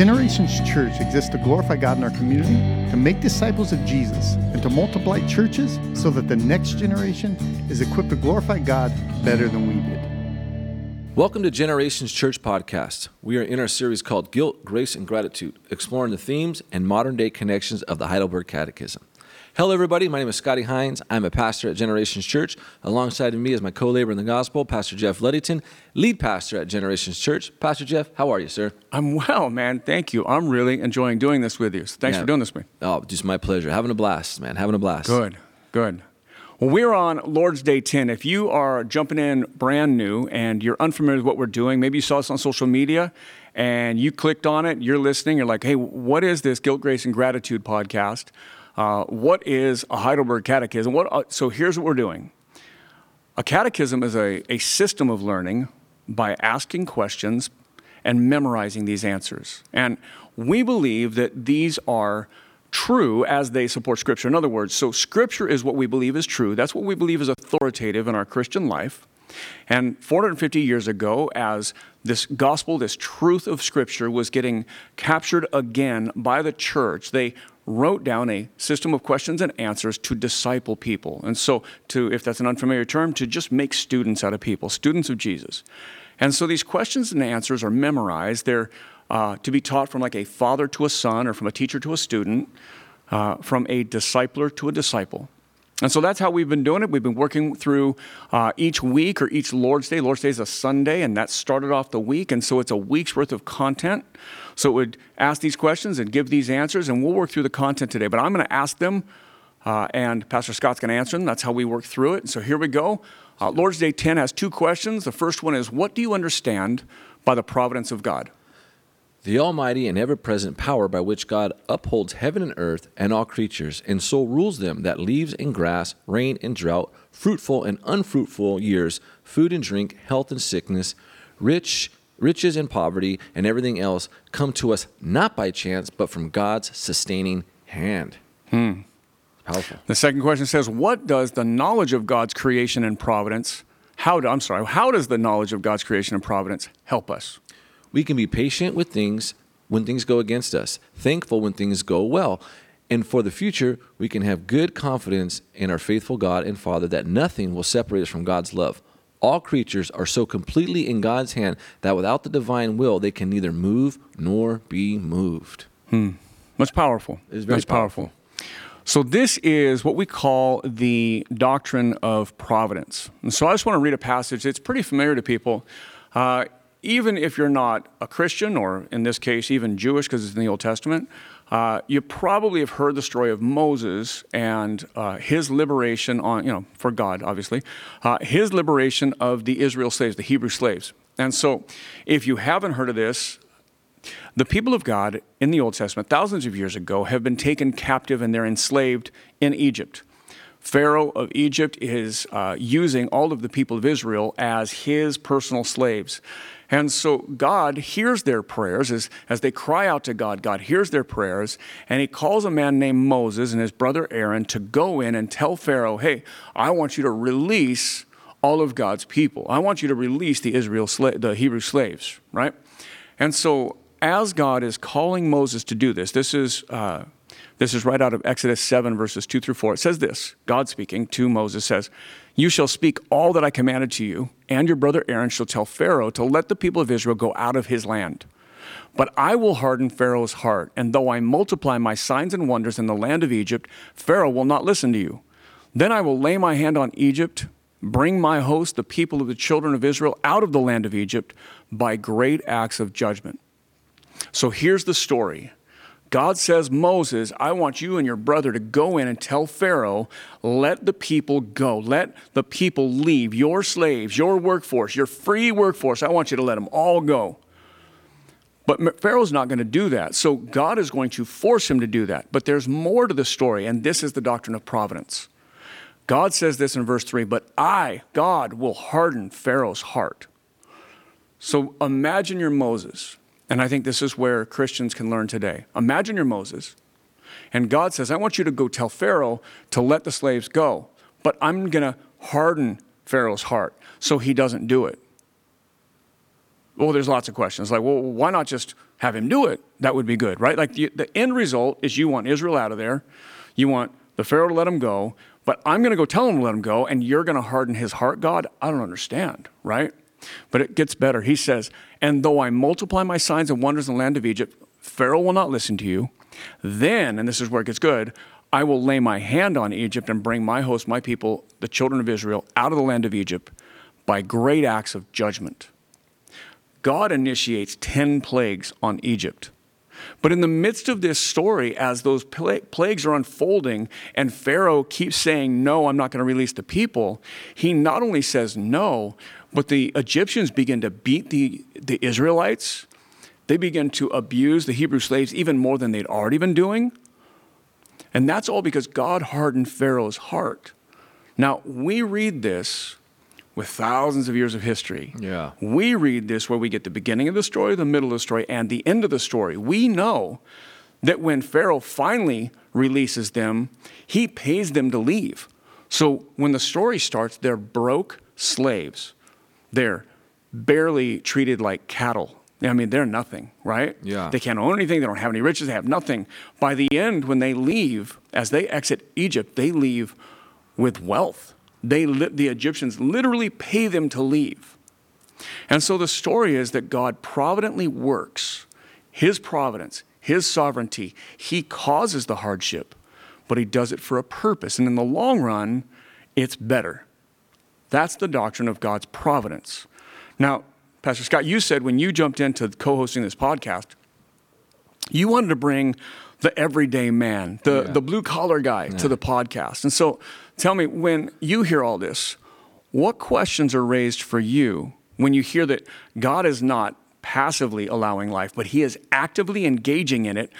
Generations Church exists to glorify God in our community, to make disciples of Jesus, and to multiply churches so that the next generation is equipped to glorify God better than we did. Welcome to Generations Church Podcast. We are in our series called Guilt, Grace, and Gratitude, exploring the themes and modern day connections of the Heidelberg Catechism. Hello, everybody. My name is Scotty Hines. I'm a pastor at Generations Church. Alongside of me is my co laborer in the gospel, Pastor Jeff Ludington, lead pastor at Generations Church. Pastor Jeff, how are you, sir? I'm well, man. Thank you. I'm really enjoying doing this with you. So thanks Yeah. for doing this with me. Oh, just my pleasure. Having a blast, man. Having a blast. Good, good. Well, we're on Lord's Day 10. If you are jumping in brand new and you're unfamiliar with what we're doing, maybe you saw us on social media and you clicked on it, you're listening, you're like, hey, what is this Guilt, Grace, and Gratitude podcast? Uh, what is a Heidelberg Catechism? What, uh, so here's what we're doing. A catechism is a, a system of learning by asking questions and memorizing these answers. And we believe that these are true as they support Scripture. In other words, so Scripture is what we believe is true. That's what we believe is authoritative in our Christian life. And 450 years ago, as this gospel, this truth of Scripture was getting captured again by the church, they wrote down a system of questions and answers to disciple people. And so, to, if that's an unfamiliar term, to just make students out of people, students of Jesus. And so these questions and answers are memorized. They're uh, to be taught from like a father to a son or from a teacher to a student, uh, from a discipler to a disciple. And so that's how we've been doing it. We've been working through uh, each week or each Lord's Day. Lord's Day is a Sunday, and that started off the week. And so it's a week's worth of content. So it would ask these questions and give these answers, and we'll work through the content today. But I'm going to ask them, uh, and Pastor Scott's going to answer them. That's how we work through it. So here we go. Uh, Lord's Day 10 has two questions. The first one is What do you understand by the providence of God? The almighty and ever present power by which God upholds heaven and earth and all creatures, and so rules them that leaves and grass, rain and drought, fruitful and unfruitful years, food and drink, health and sickness, rich riches and poverty, and everything else come to us not by chance, but from God's sustaining hand. Hmm. Powerful. The second question says, What does the knowledge of God's creation and providence, how do, I'm sorry, how does the knowledge of God's creation and providence help us? We can be patient with things when things go against us, thankful when things go well. And for the future, we can have good confidence in our faithful God and Father that nothing will separate us from God's love. All creatures are so completely in God's hand that without the divine will, they can neither move nor be moved. Hmm. That's powerful. It's very That's powerful. So, this is what we call the doctrine of providence. And so, I just want to read a passage. It's pretty familiar to people. Uh, even if you're not a Christian, or in this case, even Jewish, because it's in the Old Testament, uh, you probably have heard the story of Moses and uh, his liberation on, you know, for God, obviously, uh, his liberation of the Israel slaves, the Hebrew slaves. And so, if you haven't heard of this, the people of God in the Old Testament, thousands of years ago, have been taken captive and they're enslaved in Egypt. Pharaoh of Egypt is uh, using all of the people of Israel as his personal slaves. And so God hears their prayers as, as they cry out to God. God hears their prayers, and he calls a man named Moses and his brother Aaron to go in and tell Pharaoh, hey, I want you to release all of God's people. I want you to release the Israel sla- the Hebrew slaves, right? And so as God is calling Moses to do this, this is uh, this is right out of Exodus 7, verses 2 through 4. It says this God speaking to Moses says, You shall speak all that I commanded to you, and your brother Aaron shall tell Pharaoh to let the people of Israel go out of his land. But I will harden Pharaoh's heart, and though I multiply my signs and wonders in the land of Egypt, Pharaoh will not listen to you. Then I will lay my hand on Egypt, bring my host, the people of the children of Israel, out of the land of Egypt by great acts of judgment. So here's the story. God says, Moses, I want you and your brother to go in and tell Pharaoh, let the people go. Let the people leave. Your slaves, your workforce, your free workforce, I want you to let them all go. But Pharaoh's not going to do that. So God is going to force him to do that. But there's more to the story, and this is the doctrine of providence. God says this in verse 3 But I, God, will harden Pharaoh's heart. So imagine you're Moses. And I think this is where Christians can learn today. Imagine you're Moses, and God says, I want you to go tell Pharaoh to let the slaves go, but I'm going to harden Pharaoh's heart so he doesn't do it. well, there's lots of questions. Like, well, why not just have him do it? That would be good, right? Like, the, the end result is you want Israel out of there. You want the Pharaoh to let him go, but I'm going to go tell him to let him go, and you're going to harden his heart, God? I don't understand, right? But it gets better. He says, And though I multiply my signs and wonders in the land of Egypt, Pharaoh will not listen to you. Then, and this is where it gets good, I will lay my hand on Egypt and bring my host, my people, the children of Israel, out of the land of Egypt by great acts of judgment. God initiates 10 plagues on Egypt. But in the midst of this story, as those plagues are unfolding and Pharaoh keeps saying, No, I'm not going to release the people, he not only says no, but the Egyptians begin to beat the, the Israelites. They begin to abuse the Hebrew slaves even more than they'd already been doing. And that's all because God hardened Pharaoh's heart. Now, we read this with thousands of years of history. Yeah. We read this where we get the beginning of the story, the middle of the story, and the end of the story. We know that when Pharaoh finally releases them, he pays them to leave. So when the story starts, they're broke slaves. They're barely treated like cattle. I mean, they're nothing, right? Yeah. They can't own anything. They don't have any riches. They have nothing. By the end, when they leave, as they exit Egypt, they leave with wealth. They the Egyptians literally pay them to leave. And so the story is that God providently works, His providence, His sovereignty. He causes the hardship, but He does it for a purpose. And in the long run, it's better. That's the doctrine of God's providence. Now, Pastor Scott, you said when you jumped into co hosting this podcast, you wanted to bring the everyday man, the, yeah. the blue collar guy yeah. to the podcast. And so tell me, when you hear all this, what questions are raised for you when you hear that God is not passively allowing life, but He is actively engaging in it,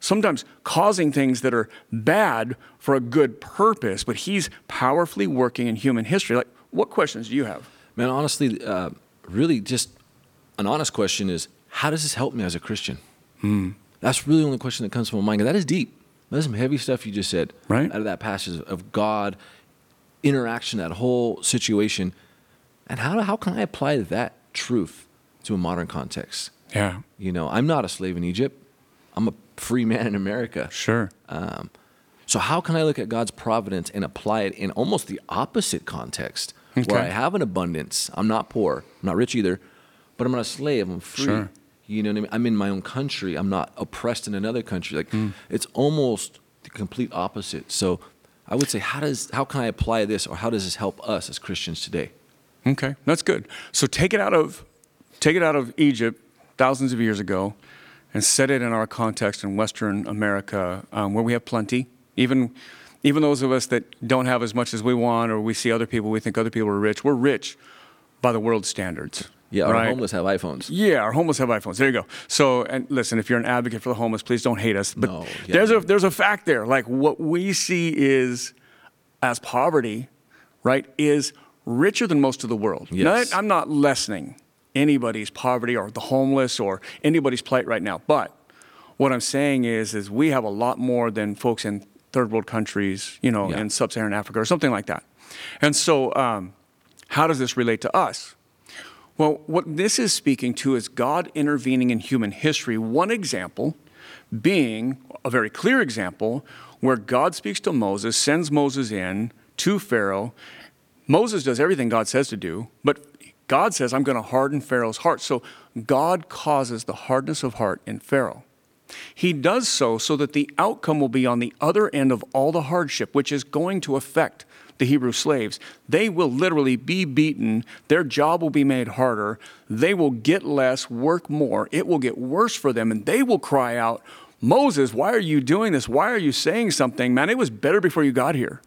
sometimes causing things that are bad for a good purpose, but He's powerfully working in human history? Like, what questions do you have? Man, honestly, uh, really just an honest question is how does this help me as a Christian? Mm. That's really the only question that comes to my mind. That is deep. That's some heavy stuff you just said. Right. Out of that passage of God, interaction, that whole situation. And how, how can I apply that truth to a modern context? Yeah. You know, I'm not a slave in Egypt. I'm a free man in America. Sure. Um, so how can I look at God's providence and apply it in almost the opposite context, okay. where I have an abundance? I'm not poor. I'm not rich either, but I'm not a slave. I'm free. Sure. You know what I mean? I'm in my own country. I'm not oppressed in another country. Like mm. it's almost the complete opposite. So I would say, how does how can I apply this, or how does this help us as Christians today? Okay, that's good. So take it out of take it out of Egypt thousands of years ago, and set it in our context in Western America, um, where we have plenty. Even even those of us that don't have as much as we want, or we see other people, we think other people are rich. We're rich by the world's standards. Yeah, our right? homeless have iPhones. Yeah, our homeless have iPhones. There you go. So, and listen, if you're an advocate for the homeless, please don't hate us. But no, yeah. there's a there's a fact there. Like what we see is as poverty, right, is richer than most of the world. Yes. Now, I'm not lessening anybody's poverty or the homeless or anybody's plight right now. But what I'm saying is, is we have a lot more than folks in third world countries, you know, yeah. in sub-Saharan Africa or something like that. And so, um, how does this relate to us? Well, what this is speaking to is God intervening in human history. One example being a very clear example where God speaks to Moses, sends Moses in to Pharaoh. Moses does everything God says to do, but God says, I'm going to harden Pharaoh's heart. So God causes the hardness of heart in Pharaoh. He does so so that the outcome will be on the other end of all the hardship, which is going to affect the Hebrew slaves, they will literally be beaten. Their job will be made harder. They will get less, work more. It will get worse for them, and they will cry out, Moses, why are you doing this? Why are you saying something? Man, it was better before you got here.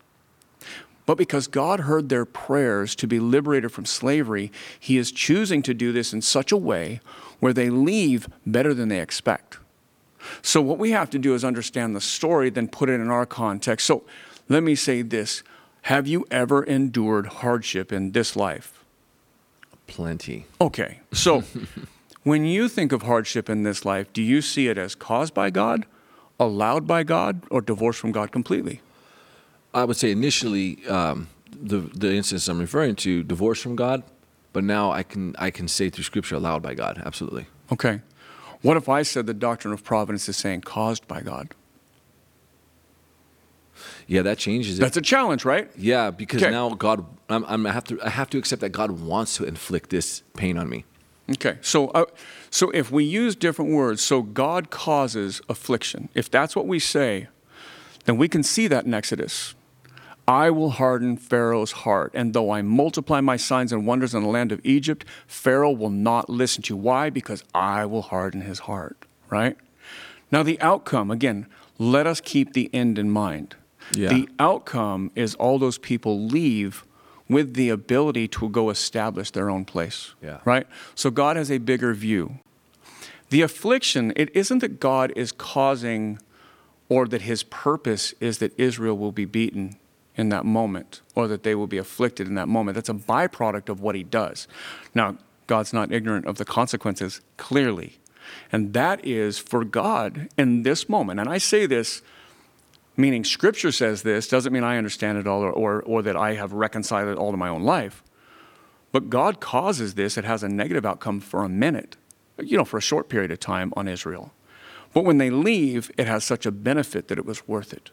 But because God heard their prayers to be liberated from slavery, He is choosing to do this in such a way where they leave better than they expect. So, what we have to do is understand the story, then put it in our context. So, let me say this have you ever endured hardship in this life? Plenty. Okay. So, when you think of hardship in this life, do you see it as caused by God, allowed by God, or divorced from God completely? I would say initially, um, the the instance I'm referring to, divorce from God, but now I can I can say through Scripture allowed by God. Absolutely. Okay. What if I said the doctrine of providence is saying caused by God? Yeah, that changes it. That's a challenge, right? yeah, because Okay. now God, I'm, I'm, I have to I have to accept that God wants to inflict this pain on me. Okay, so uh, so if we use different words, so God causes affliction. If that's what we say, then we can see that in Exodus. I will harden Pharaoh's heart, and though I multiply my signs and wonders in the land of Egypt, Pharaoh will not listen to you. Why? Because I will harden his heart. Right? Now the outcome again. Let us keep the end in mind. Yeah. The outcome is all those people leave with the ability to go establish their own place. Yeah. Right? So God has a bigger view. The affliction, it isn't that God is causing or that his purpose is that Israel will be beaten in that moment or that they will be afflicted in that moment. That's a byproduct of what he does. Now, God's not ignorant of the consequences, clearly. And that is for God in this moment. And I say this meaning scripture says this, doesn't mean I understand it all or, or, or that I have reconciled it all to my own life. But God causes this, it has a negative outcome for a minute, you know, for a short period of time on Israel. But when they leave, it has such a benefit that it was worth it.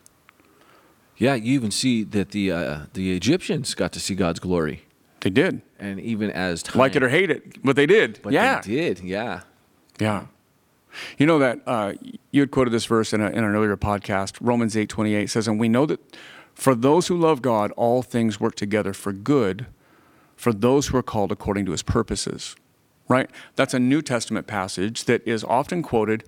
Yeah, you even see that the uh, the Egyptians got to see God's glory, They did. and even as time, Like it or hate it, but they did. but yeah. they did, yeah, Yeah. You know that uh, you had quoted this verse in, a, in an earlier podcast. Romans eight twenty eight says, "And we know that for those who love God, all things work together for good, for those who are called according to His purposes." Right. That's a New Testament passage that is often quoted.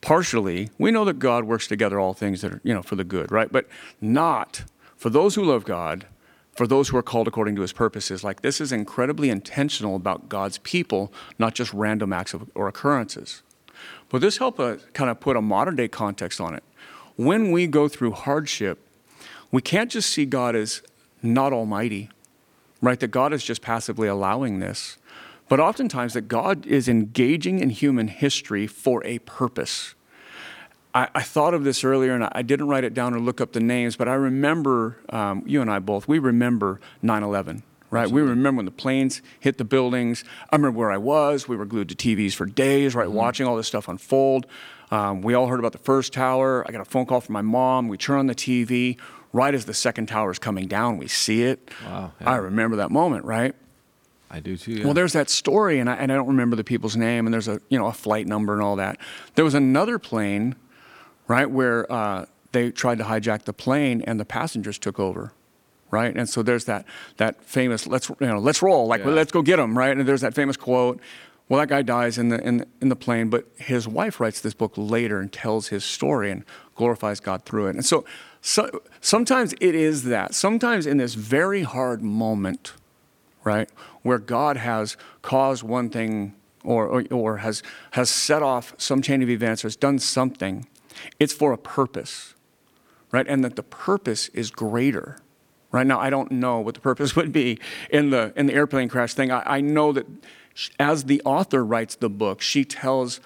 Partially, we know that God works together all things that are you know for the good, right? But not for those who love God, for those who are called according to His purposes. Like this is incredibly intentional about God's people, not just random acts of, or occurrences. But this helps us uh, kind of put a modern day context on it. When we go through hardship, we can't just see God as not almighty, right? That God is just passively allowing this. But oftentimes, that God is engaging in human history for a purpose. I, I thought of this earlier and I, I didn't write it down or look up the names, but I remember, um, you and I both, we remember 9 11, right? We remember when the planes hit the buildings. I remember where I was. We were glued to TVs for days, right, watching all this stuff unfold. Um, we all heard about the first tower. I got a phone call from my mom. We turn on the TV. Right as the second tower is coming down, we see it. Wow, I remember that moment, right? I do too. Yeah. Well, there's that story, and I, and I don't remember the people's name, and there's a you know a flight number and all that. There was another plane, right, where uh, they tried to hijack the plane, and the passengers took over, right, and so there's that that famous let's you know let's roll like Yeah. let's go get them, right, and there's that famous quote. Well, that guy dies in the, in the in the plane, but his wife writes this book later and tells his story and glorifies God through it. And so, so sometimes it is that. Sometimes in this very hard moment, right? Where God has caused one thing or, or, or has, has set off some chain of events or has done something, it's for a purpose, right? And that the purpose is greater. Right now, I don't know what the purpose would be in the, in the airplane crash thing. I, I know that as the author writes the book, she tells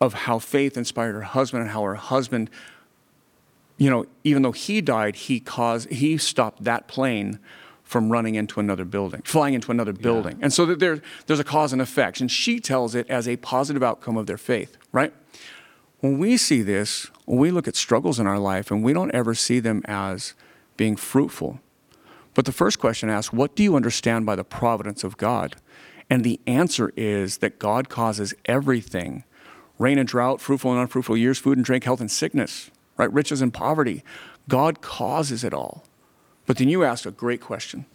of how faith inspired her husband and how her husband you know, even though he died, he caused he stopped that plane from running into another building, flying into another building. And so that there, there's a cause and effect. And she tells it as a positive outcome of their faith, right? When we see this, when we look at struggles in our life and we don't ever see them as being fruitful. But the first question asks, what do you understand by the providence of God? And the answer is that God causes everything rain and drought, fruitful and unfruitful years, food and drink, health and sickness, right? Riches and poverty. God causes it all. But then you ask a great question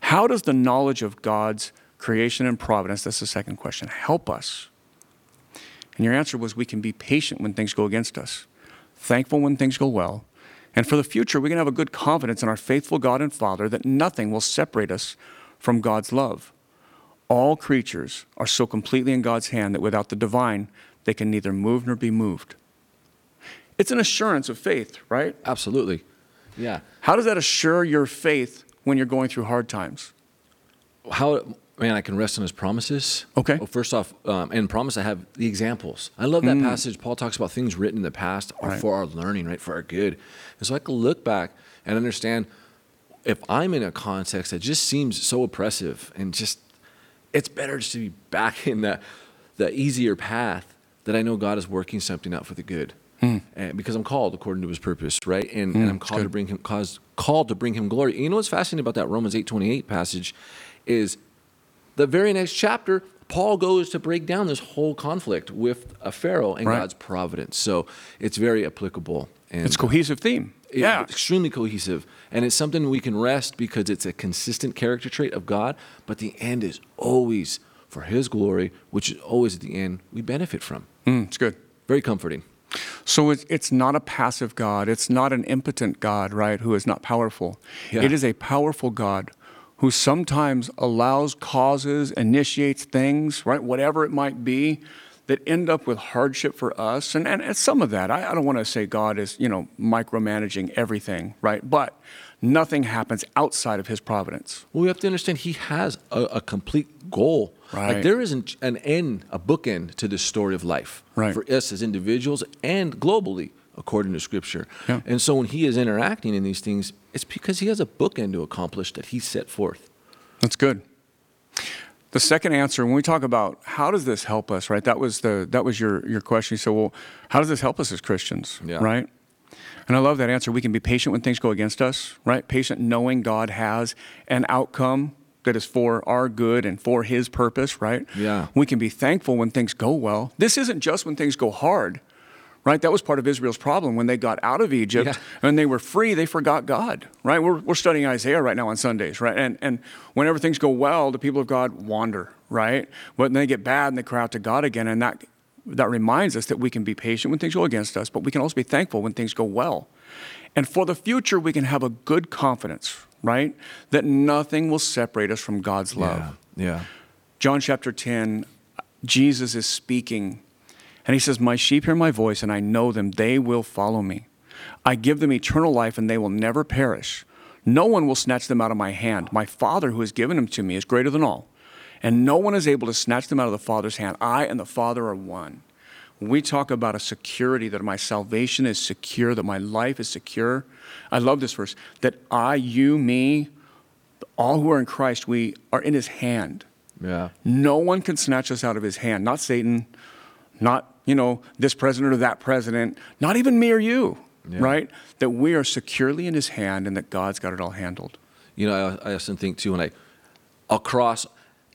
How does the knowledge of God's creation and providence, that's the second question, help us? And your answer was we can be patient when things go against us, thankful when things go well. And for the future, we can have a good confidence in our faithful God and Father that nothing will separate us from God's love. All creatures are so completely in God's hand that without the divine, they can neither move nor be moved. It's an assurance of faith, right? Absolutely. Yeah. How does that assure your faith when you're going through hard times? How man, I can rest on His promises. Okay. Well, first off, um, in promise, I have the examples. I love that passage. Paul talks about things written in the past are Mm. Right. for our learning, right, for our good. And so I can look back and understand if I'm in a context that just seems so oppressive and just it's better just to be back in the, the easier path that I know God is working something out for the good. And because I'm called according to his purpose, right? And, and mm, I'm called to bring him cause, called to bring him glory. You know what's fascinating about that Romans 8:28 passage is the very next chapter, Paul goes to break down this whole conflict with a Pharaoh and Right. God's providence. So it's very applicable. And It's cohesive theme. it- yeah. extremely cohesive. And it's something we can rest because it's a consistent character trait of God, but the end is always for his glory, which is always at the end we benefit from. Mm, it's good. Very comforting. So it's, it's not a passive God. It's not an impotent God, right, who is not powerful. Yeah. It is a powerful God who sometimes allows causes, initiates things, right, whatever it might be, that end up with hardship for us. And, and, and some of that, I, I don't want to say God is, you know, micromanaging everything, right? But nothing happens outside of his providence. Well, we have to understand he has a, a complete goal. Right. Like there isn't an end, a bookend to this story of life Right. for us as individuals and globally, according to Scripture. Yeah. And so when he is interacting in these things, it's because he has a bookend to accomplish that he set forth. That's good. The second answer, when we talk about how does this help us, right? That was the that was your your question. you said well, how does this help us as Christians, Yeah. right? And I love that answer. We can be patient when things go against us, right? Patient knowing God has an outcome that is for our good and for His purpose, right? Yeah. We can be thankful when things go well. This isn't just when things go hard, right? That was part of Israel's problem when they got out of Egypt Yeah. and they were free, they forgot God, right? We're, we're studying Isaiah right now on Sundays, right? And, and whenever things go well, the people of God wander, right? But then they get bad and they cry out to God again. And that, that reminds us that we can be patient when things go against us, but we can also be thankful when things go well. And for the future, we can have a good confidence, right? That nothing will separate us from God's love. Yeah. John chapter 10, Jesus is speaking, and he says, My sheep hear my voice, and I know them. They will follow me. I give them eternal life, and they will never perish. No one will snatch them out of my hand. My Father, who has given them to me, is greater than all, and no one is able to snatch them out of the Father's hand. I and the Father are one. When we talk about a security that my salvation is secure, that my life is secure, I love this verse that I, you, me, all who are in Christ, we are in his hand. Yeah. No one can snatch us out of his hand. Not Satan, not, you know, this president or that president, not even me or you, Yeah. right? That we are securely in his hand and that God's got it all handled. You know, I, I often think too when I, I'll cross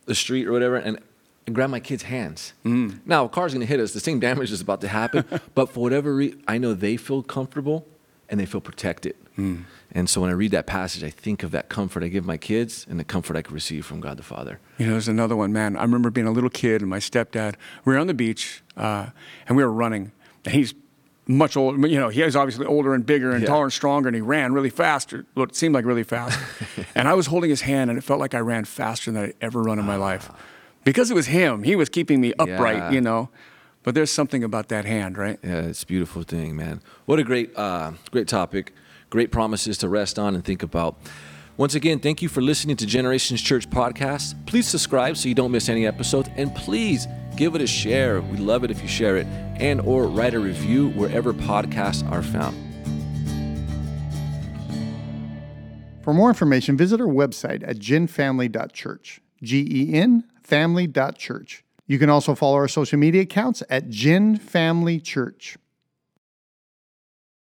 the street or whatever and, and grab my kid's hands. Mm. Now, a car's to hit us. The same damage is about to happen. but for whatever reason, I know they feel comfortable and they feel protected. And so when I read that passage, I think of that comfort I give my kids and the comfort I could receive from God the Father. You know, there's another one, man. I remember being a little kid and my stepdad, we were on the beach uh, and we were running. And he's much older, you know, he was obviously older and bigger and Yeah. taller and stronger and he ran really fast, or what seemed like really fast. and I was holding his hand and it felt like I ran faster than I'd ever run in my life. Because it was him, he was keeping me upright, Yeah. you know. But there's something about that hand, right? Yeah, it's a beautiful thing, man. What a great, uh, great topic. Great promises to rest on and think about. Once again, thank you for listening to Generations Church podcast. Please subscribe so you don't miss any episodes, and please give it a share. We love it if you share it, and or write a review wherever podcasts are found. For more information, visit our website at genfamily.church. G E N family.church. You can also follow our social media accounts at Gen Family Church.